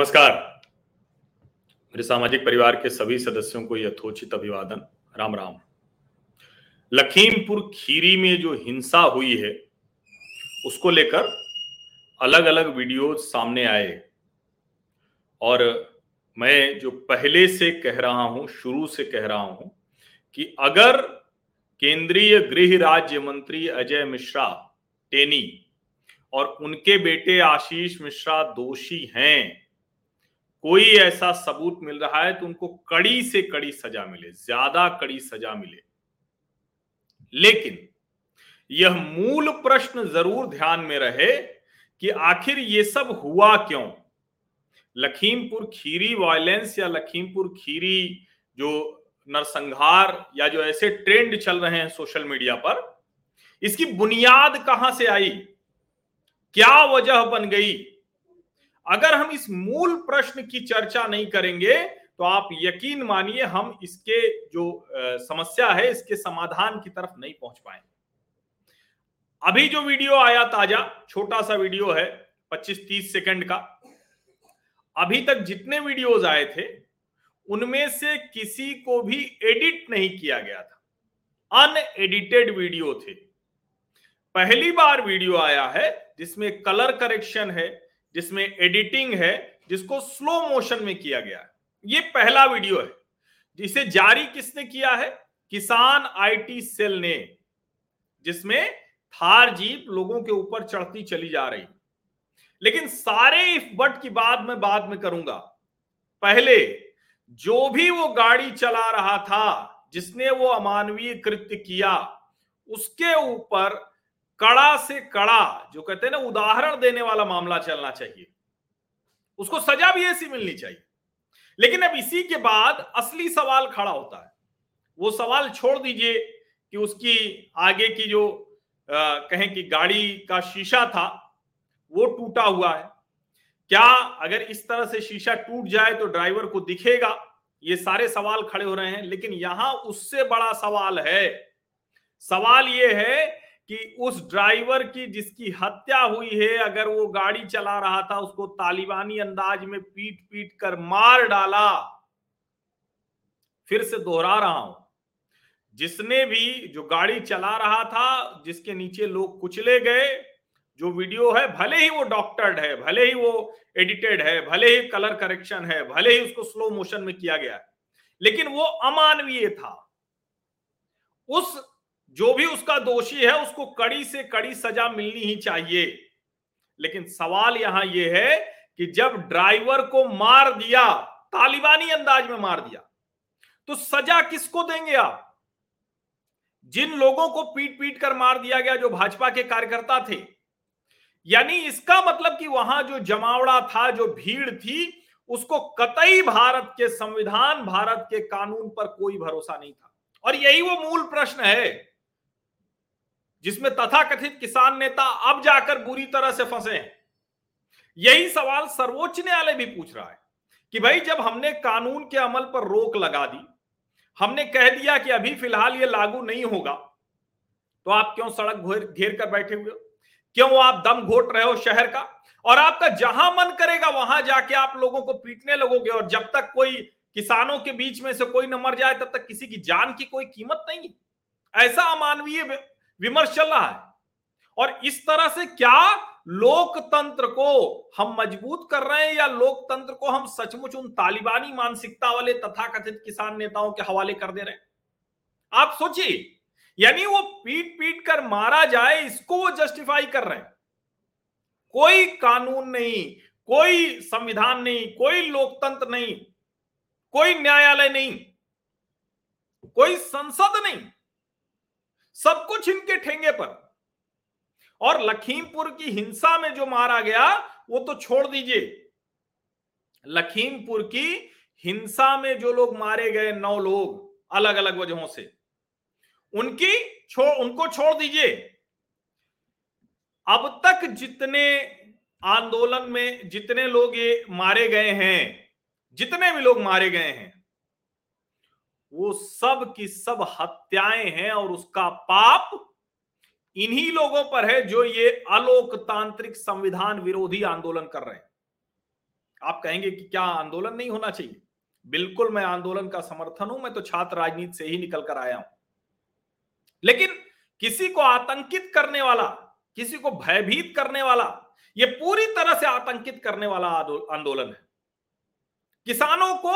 नमस्कार। मेरे सामाजिक परिवार के सभी सदस्यों को यथोचित अभिवादन। राम राम। लखीमपुर खीरी में जो हिंसा हुई है, उसको लेकर अलग अलग वीडियो सामने आए। और मैं जो पहले से कह रहा हूँ, शुरू से कह रहा हूँ कि अगर केंद्रीय गृह राज्य मंत्री अजय मिश्रा, टेनी, और उनके बेटे आशीष मिश्रा दोषी हैं कोई ऐसा सबूत मिल रहा है तो उनको कड़ी से कड़ी सजा मिले, ज़्यादा कड़ी सजा मिले? लेकिन यह मूल प्रश्न ज़रूर ध्यान में रहे कि आखिर ये सब हुआ क्यों? लखीमपुर खीरी वायलेंस या लखीमपुर खीरी जो नरसंहार या जो ऐसे ट्रेंड चल रहे हैं सोशल मीडिया पर, इसकी बुनियाद कहाँ से आई? क्या वजह बन गई? अगर हम इस मूल प्रश्न की चर्चा नहीं करेंगे तो आप यकीन मानिए हम इसके जो समस्या है, इसके समाधान की तरफ़ नहीं पहुँच पाएँगे। अभी जो वीडियो आया ताज़ा, छोटा सा वीडियो है 25-30 सेकंड का। अभी तक जितने वीडियोस आए थे, उनमें से किसी को भी एडिट नहीं किया गया था। अनएडिटेड वीडियो थे। पहली बार वीडियो आया है, जिसमें कलर करेक्शन है जिसमें एडिटिंग है, जिसको स्लो मोशन में किया गया है। ये पहला वीडियो है, जिसे जारी किसने किया है? किसान आईटी सेल ने, जिसमें थार जीप लोगों के ऊपर चढ़ती चली जा रही लेकिन सारे इफ़ बट की बात मैं बाद में करूँगा। पहले, जो भी वो गाड़ी चला रहा था, जिसने वो अमानवीय कृत्य किया, उसके ऊपर कड़ा से कड़ा जो कहते हैं ना उदाहरण देने वाला मामला चलना चाहिए। उसको सजा भी ऐसी मिलनी चाहिए। लेकिन अब इसी के बाद असली सवाल खड़ा होता है। वो सवाल छोड़ दीजिए कि उसकी आगे की जो आ, कहें कि गाड़ी का शीशा था वो टूटा हुआ है। क्या अगर इस तरह से शीशा टूट जाए तो ड्राइवर को दिखेगा? ये सारे सवाल खड़े हो रहे हैं लेकिन यहाँ उससे बड़ा सवाल है। सवाल ये है कि उस ड्राइवर की जिसकी हत्या हुई है, अगर वो गाड़ी चला रहा था, उसको तालिबानी अंदाज में पीट पीट कर मार डाला, फिर से दोहरा रहा हूँ। जिसने भी जो गाड़ी चला रहा था, जिसके नीचे लोग कुचले गए, जो वीडियो है, भले ही वो डॉक्टर्ड है, भले ही वो एडिटेड है, भले ही कलर करेक्शन है, भले ही उसको स्लो मोशन में किया गया है, लेकिन वो अमानवीय था। उस जो भी उसका दोषी है, उसको कड़ी से कड़ी सजा मिलनी ही चाहिए। लेकिन सवाल यहाँ यह है कि जब ड्राइवर को मार दिया, तालिबानी अंदाज में मार दिया तो सजा किसको देंगे आप? जिन लोगों को पीट पीट कर मार दिया गया, जो भाजपा के कार्यकर्ता थे। यानी इसका मतलब कि वहाँ जो जमावड़ा था, जो भीड़ थी, उसको कतई भारत के संविधान, भारत के कानून पर कोई भरोसा नहीं था। और यही वो मूल प्रश्न है। जिसमें तथाकथित किसान नेता अब जाकर बुरी तरह से फंसे हैं। यही सवाल सर्वोच्च न्यायालय भी पूछ रहा है कि भाई जब हमने कानून के अमल पर रोक लगा दी, हमने कह दिया कि अभी फ़िलहाल ये लागू नहीं होगा तो आप क्यों सड़क घेर कर बैठे हुए हो? क्यों आप दम घोट रहे हो शहर का? और आपका जहाँ मन करेगा वहाँ जाके आप लोगों को पीटने लगोगे, और जब तक कोई किसानों के बीच में से कोई न मर जाए, तब तक किसी की जान की कोई कीमत नहीं ऐसा अमानवीय विमर्श चल रहा है। और इस तरह से क्या लोकतंत्र को हम मज़बूत कर रहे हैं या लोकतंत्र को हम सचमुच उन तालिबानी मानसिकता वाले तथाकथित किसान नेताओं के हवाले कर दे रहे हैं? आप सोचिए, यानी वो पीट पीट कर मारा जाए, इसको वो जस्टिफाई कर रहे हैं। कोई कानून नहीं, कोई संविधान नहीं, कोई लोकतंत्र नहीं, कोई न्यायालय नहीं, कोई संसद नहीं। सब कुछ इनके ठेंगे पर। और लखीमपुर की हिंसा में जो मारा गया, वो तो छोड़ दीजिए। लखीमपुर की हिंसा में जो लोग मारे गए, नौ लोग अलग अलग वजहों से, उनकी छोड़ उनको छोड़ दीजिए। अब तक जितने आंदोलन में जितने लोग ये मारे गए हैं, जितने भी लोग मारे गए हैं वो सब की सब हत्याएँ हैं और उसका पाप इन्हीं लोगों पर है जो ये अलोकतांत्रिक संविधान विरोधी आंदोलन कर रहे हैं। आप कहेंगे कि क्या आंदोलन नहीं होना चाहिए? बिल्कुल मैं आंदोलन का समर्थन हूँ, मैं तो छात्र राजनीति से ही निकल कर आया हूँ। लेकिन किसी को आतंकित करने वाला, किसी को भयभीत करने वाला यह पूरी तरह से आतंकित करने वाला आंदोलन है। किसानों को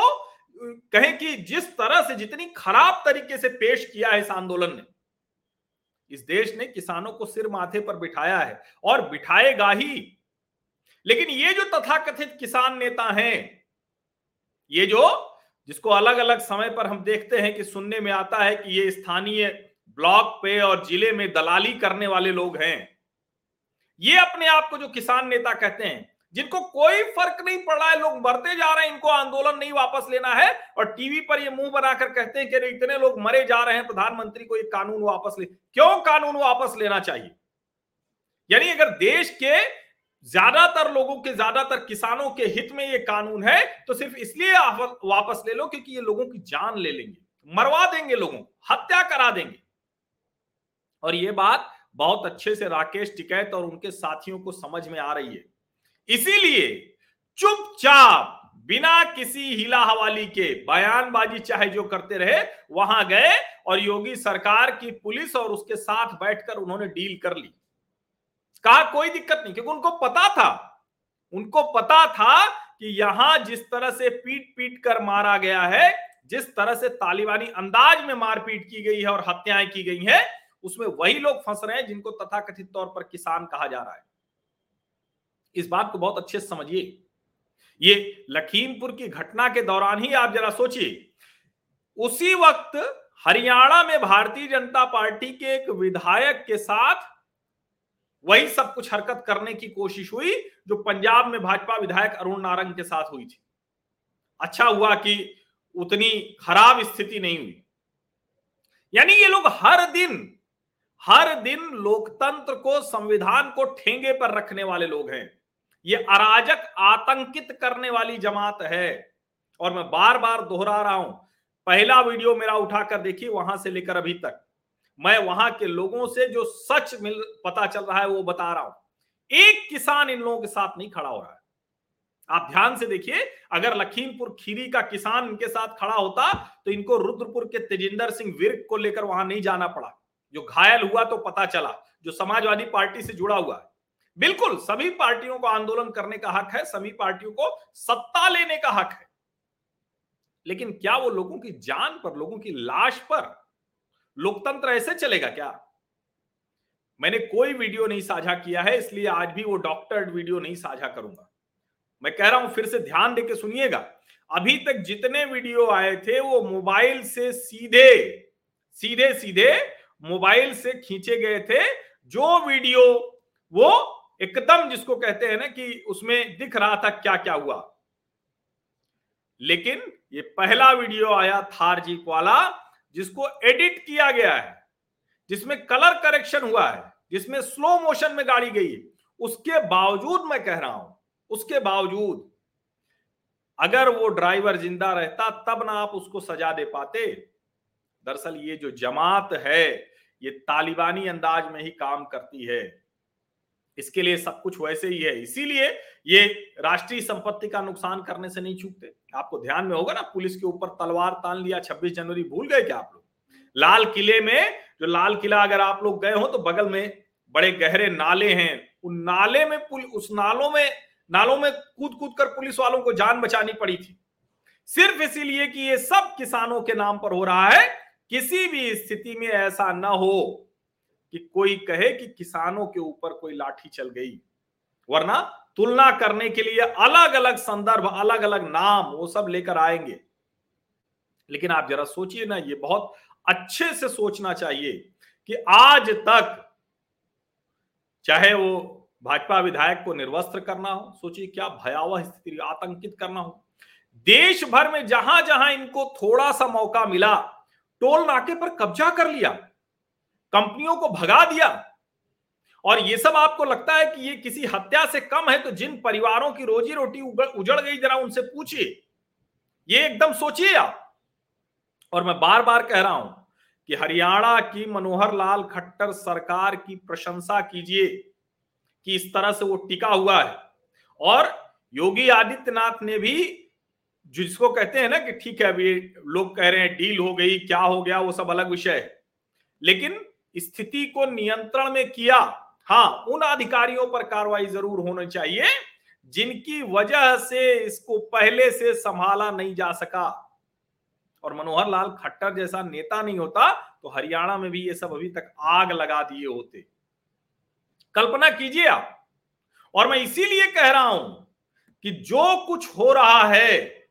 कहें कि जिस तरह से जितनी खराब तरीके से पेश किया है इस आंदोलन ने, इस देश ने किसानों को सिर माथे पर बिठाया है और बिठाएगा ही। लेकिन ये जो तथाकथित किसान नेता हैं, ये जो, जिसको अलग अलग समय पर हम देखते हैं कि सुनने में आता है कि ये स्थानीय ब्लॉक पे और ज़िले में दलाली करने वाले लोग हैं, ये अपने आप को जो किसान नेता कहते हैं जिनको कोई फ़र्क नहीं पड़ रहा है, लोग मरते जा रहे हैं, इनको आंदोलन नहीं वापस लेना है। और टीवी पर ये मुँह बनाकर कहते हैं कि इतने लोग मरे जा रहे हैं, प्रधानमंत्री को ये कानून वापस ले। क्यों कानून वापस लेना चाहिए? यानी अगर देश के ज़्यादातर लोगों के, ज़्यादातर किसानों के हित में ये कानून है तो सिर्फ़ इसलिए वापस ले लो क्योंकि ये लोगों की जान ले लेंगे। मरवा देंगे लोगों, हत्या करा देंगे। और ये बात बहुत अच्छे से राकेश टिकैत और उनके साथियों को समझ में आ रही है। इसीलिए चुपचाप, बिना किसी हिला हवाली के, बयानबाजी चाहे जो करते रहे, वहाँ गए और योगी सरकार की पुलिस और उसके साथ बैठकर उन्होंने डील कर ली। कहा, कोई दिक्कत नहीं, क्योंकि उनको पता था, उनको पता था कि यहाँ जिस तरह से पीट पीट कर मारा गया है, जिस तरह से तालिबानी अंदाज में मारपीट की गई है और हत्याएँ की गई हैं, उसमें वही लोग फंस रहे हैं जिनको तथाकथित तौर पर किसान कहा जा रहा है। इस बात को बहुत अच्छे से समझिए। ये लखीमपुर की घटना के दौरान ही आप जरा सोचिए। उसी वक्त हरियाणा में भारतीय जनता पार्टी के एक विधायक के साथ वही सब कुछ हरकत करने की कोशिश हुई, जो पंजाब में भाजपा विधायक अरुण नारंग के साथ हुई थी। अच्छा हुआ कि उतनी खराब स्थिति नहीं हुई। यानी ये लोग हर दिन हर दिन लोकतंत्र को, संविधान को ठेंगे पर रखने वाले लोग हैं। ये अराजक आतंकित करने वाली जमात है। और मैं बार बार दोहरा रहा हूँ, पहला वीडियो मेरा उठाकर देखिए वहाँ से लेकर अभी तक। मैं वहाँ के लोगों से जो सच मिल, पता चल रहा है वो बता रहा हूँ। एक किसान इन लोगों के साथ नहीं खड़ा हो रहा है। आप ध्यान से देखिए, अगर लखीमपुर खीरी का किसान इनके साथ खड़ा होता तो इनको रुद्रपुर के तेजिंदर सिंह विर्क को लेकर वहाँ नहीं जाना पड़ा। जो घायल हुआ तो पता चला, जो समाजवादी पार्टी से जुड़ा हुआ है। बिल्कुल, सभी पार्टियों को आंदोलन करने का हक है, सभी पार्टियों को सत्ता लेने का हक है। लेकिन क्या वो लोगों की जान पर, लोगों की लाश पर लोकतंत्र ऐसे चलेगा क्या? मैंने कोई वीडियो नहीं साझा किया है, इसलिए आज भी वो डॉक्टर्ड वीडियो नहीं साझा करूँगा। मैं कह रहा हूँ, फिर से ध्यान देके सुनिएगा। अभी तक जितने वीडियो आए थे, वो मोबाइल से सीधे सीधे सीधे मोबाइल से खींचे गए थे। जो वीडियो वो एकदम जिसको कहते हैं ना कि उसमें दिख रहा था क्या क्या हुआ। लेकिन ये पहला वीडियो आया थार जीप वाला जिसको एडिट किया गया है, जिसमें कलर करेक्शन हुआ है, जिसमें स्लो मोशन में गाड़ी गई। उसके बावजूद मैं कह रहा हूँ, उसके बावजूद अगर वो ड्राइवर ज़िंदा रहता, तब ना आप उसको सजा दे पाते। दरअसल ये जो जमात है, ये तालिबानी अंदाज में ही काम करती है। इसके लिए सब कुछ वैसे ही है। इसीलिए ये राष्ट्रीय संपत्ति का नुकसान करने से नहीं चूकते आपको ध्यान में होगा ना, पुलिस के ऊपर तलवार तान लिया 26 जनवरी भूल गए क्या आप लोग? लाल किले में, जो लाल किला अगर आप लोग गए हो तो बगल में बड़े गहरे नाले हैं। उन नाले में उस नालों में नालों में कूद कूद कर पुलिस वालों को जान बचानी पड़ी थी। सिर्फ़ इसीलिए कि ये सब किसानों के नाम पर हो रहा है। किसी भी स्थिति में ऐसा ना हो। कि कोई कहे कि किसानों के ऊपर कोई लाठी चल गई। वरना तुलना करने के लिए अलग अलग संदर्भ अलग अलग नाम वो सब लेकर आएँगे। लेकिन आप जरा सोचिए ना, ये बहुत अच्छे से सोचना चाहिए कि आज तक चाहे वो भाजपा विधायक को निर्वस्त्र करना हो, सोचिए क्या भयावह स्थिति आतंकित करना हो। देश भर में जहाँ जहाँ इनको थोड़ा सा मौका मिला, टोल नाके पर कब्जा कर लिया। कंपनियों को भगा दिया। और ये सब आपको लगता है कि ये किसी हत्या से कम है तो जिन परिवारों की रोजी रोटी उजड़ गई, जरा उनसे पूछिए। ये एकदम सोचिए आप। और मैं बार बार कह रहा हूँ कि हरियाणा की मनोहर लाल खट्टर सरकार की प्रशंसा कीजिए कि इस तरह से वो टिका हुआ है। और योगी आदित्यनाथ ने भी जिसको कहते हैं ना कि ठीक है, अभी लोग कह रहे हैं, डील हो गई, क्या हो गया, वो सब अलग विषय है। लेकिन स्थिति को नियंत्रण में किया हाँ उन अधिकारियों पर कार्रवाई ज़रूर होनी चाहिए, जिनकी वजह से इसको पहले से संभाला नहीं जा सका। और मनोहर लाल खट्टर जैसा नेता नहीं होता तो हरियाणा में भी ये सब अभी तक आग लगा दिए होते। कल्पना कीजिए आप। और मैं इसीलिए कह रहा हूँ कि जो कुछ हो रहा है,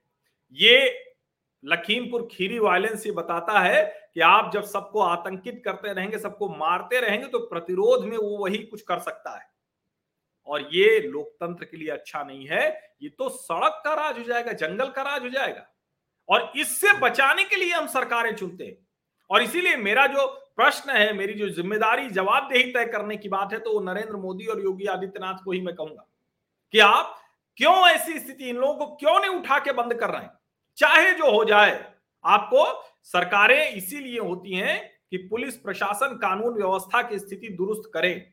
ये लखीमपुर खीरी वायलेंस ये बताता है कि आप जब सबको आतंकित करते रहेंगे, सबको मारते रहेंगे तो प्रतिरोध में वो वही कुछ कर सकता है। और ये लोकतंत्र के लिए अच्छा नहीं है। ये तो सड़क का राज हो जाएगा, जंगल का राज हो जाएगा। और इससे बचाने के लिए हम सरकारें चुनते हैं। और इसीलिए मेरा जो प्रश्न है, मेरी जो ज़िम्मेदारी, जवाबदेही तय करने की बात है तो वो नरेंद्र मोदी और योगी आदित्यनाथ को ही मैं कहूँगा कि आप क्यों ऐसी स्थिति, इन लोगों को क्यों नहीं उठा के बंद कर रहे हैं? चाहे जो हो जाए, आपको सरकारें इसीलिए होती हैं कि पुलिस प्रशासन कानून व्यवस्था की स्थिति दुरुस्त करे।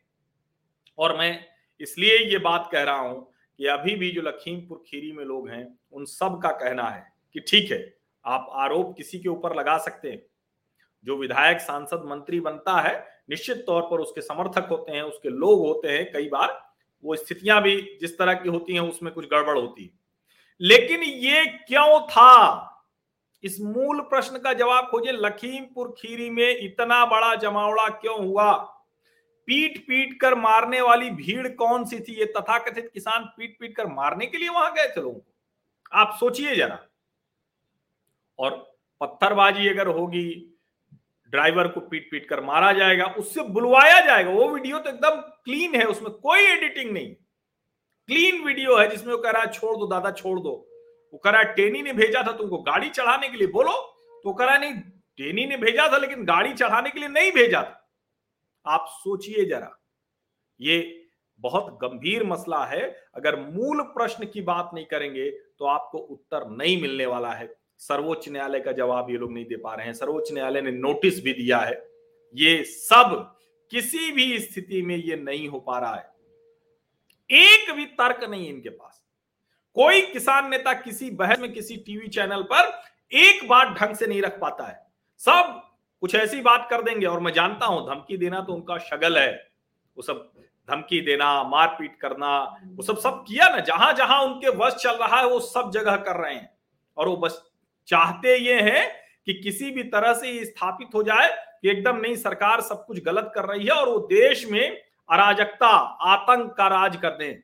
और मैं इसलिए ये बात कह रहा हूँ कि अभी भी जो लखीमपुर खीरी में लोग हैं, उन सब का कहना है कि ठीक है, आप आरोप किसी के ऊपर लगा सकते हैं। जो विधायक, सांसद, मंत्री बनता है, निश्चित तौर पर उसके समर्थक होते हैं, उसके लोग होते हैं कई बार। वो स्थितियाँ भी जिस तरह की होती हैं, उसमें कुछ गड़बड़ होती है। लेकिन ये क्यों था? इस मूल प्रश्न का जवाब खोजे लखीमपुर खीरी में इतना बड़ा जमावड़ा क्यों हुआ? पीट पीट कर मारने वाली भीड़ कौन सी थी? ये तथाकथित किसान पीट पीट कर मारने के लिए वहाँ गए थे लोगों को। आप सोचिए जरा। और पत्थरबाजी अगर होगी, ड्राइवर को पीट पीट कर मारा जाएगा, उससे बुलवाया जाएगा। वो वीडियो तो एकदम क्लीन है, उसमें कोई एडिटिंग नहीं। क्लीन वीडियो है जिसमें वो कह रहा है, छोड़ दो, दादा, छोड़ दो। वो कह रहा टेनी ने भेजा था तुमको, गाड़ी चढ़ाने के लिए। बोलो तो कह रहा नहीं, टेनी ने भेजा था, लेकिन गाड़ी चढ़ाने के लिए नहीं भेजा था। आप सोचिए जरा, ये बहुत गंभीर मसला है। अगर मूल प्रश्न की बात नहीं करेंगे तो आपको उत्तर नहीं मिलने वाला है। सर्वोच्च न्यायालय का जवाब ये लोग नहीं दे पा रहे हैं। सर्वोच्च न्यायालय ने नोटिस भी दिया है, ये सब किसी भी स्थिति में ये नहीं हो पा रहा है। एक भी तर्क नहीं इनके पास। कोई किसान नेता किसी बहस में, किसी टीवी चैनल पर एक बात ढंग से नहीं रख पाता है। सब कुछ ऐसी बात कर देंगे, और मैं जानता हूँ धमकी देना तो उनका शगल है। वो सब धमकी देना, मारपीट करना, वो सब सब किया ना। जहाँ जहाँ उनके वश चल रहा है, वो सब जगह कर रहे हैं। और वो बस चाहते ये हैं कि किसी भी तरह से ये स्थापित हो जाए कि एकदम नहीं सरकार सब कुछ गलत कर रही है, और वो देश में अराजकता, आतंक का राज कर दें।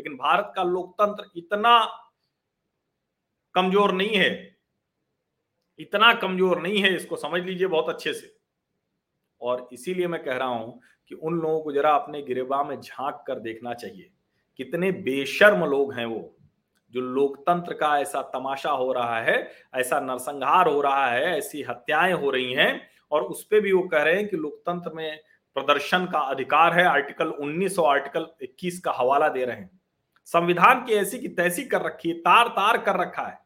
लेकिन भारत का लोकतंत्र इतना कमज़ोर नहीं है, इतना कमज़ोर नहीं है, इसको समझ लीजिए बहुत अच्छे से। और इसीलिए मैं कह रहा हूँ कि उन लोगों को जरा अपने गिरेबा में झाँक कर देखना चाहिए। कितने बेशर्म लोग हैं वो, जो लोकतंत्र का ऐसा तमाशा हो रहा है, ऐसा नरसंहार हो रहा है, ऐसी हत्याएँ हो रही हैं, और उस पर भी वो कह रहे हैं कि लोकतंत्र में प्रदर्शन का अधिकार है। आर्टिकल 19 और आर्टिकल 21 का हवाला दे रहे हैं। संविधान की ऐसी की तैसी कर रखी है तार तार कर रखा है।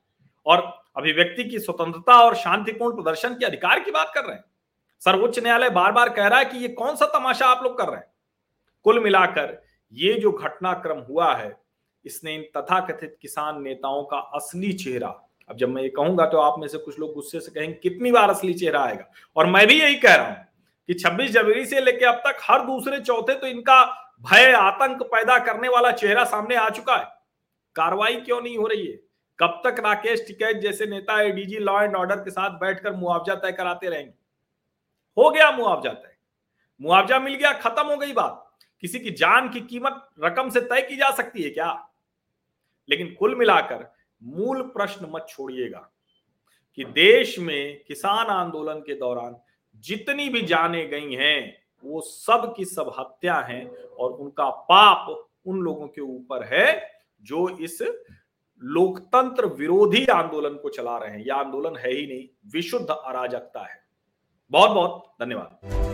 और अभिव्यक्ति की स्वतंत्रता और शांतिपूर्ण प्रदर्शन के अधिकार की बात कर रहे हैं। सर्वोच्च न्यायालय बार बार कह रहा है कि ये कौन सा तमाशा आप लोग कर रहे हैं? कुल मिलाकर ये जो घटनाक्रम हुआ है, इसने इन तथाकथित किसान नेताओं का असली चेहरा, अब जब मैं ये कहूँगा तो आप में से कुछ लोग गुस्से से कहेंगे, कितनी बार असली चेहरा आएगा? और मैं भी यही कह रहा हूँ कि 26 जनवरी से लेकर अब तक हर दूसरे चौथे तो इनका भय आतंक पैदा करने वाला चेहरा सामने आ चुका है। कार्रवाई क्यों नहीं हो रही है? कब तक राकेश टिकैत जैसे नेता एडीजी लॉ एंड ऑर्डर के साथ बैठकर मुआवजा तय कराते रहेंगे? हो गया मुआवजा तय। मुआवजा मिल गया, खत्म हो गई बात। किसी की जान की कीमत रकम से तय की जा सकती है क्या? लेकिन कुल मिलाकर मूल प्रश्न मत छोड़िएगा कि देश में किसान आंदोलन के दौरान जितनी भी जाने गई हैं वो सब की सब हत्या है और उनका पाप उन लोगों के ऊपर है जो इस लोकतंत्र विरोधी आंदोलन को चला रहे हैं। यह आंदोलन है ही नहीं, विशुद्ध अराजकता है। बहुत बहुत धन्यवाद।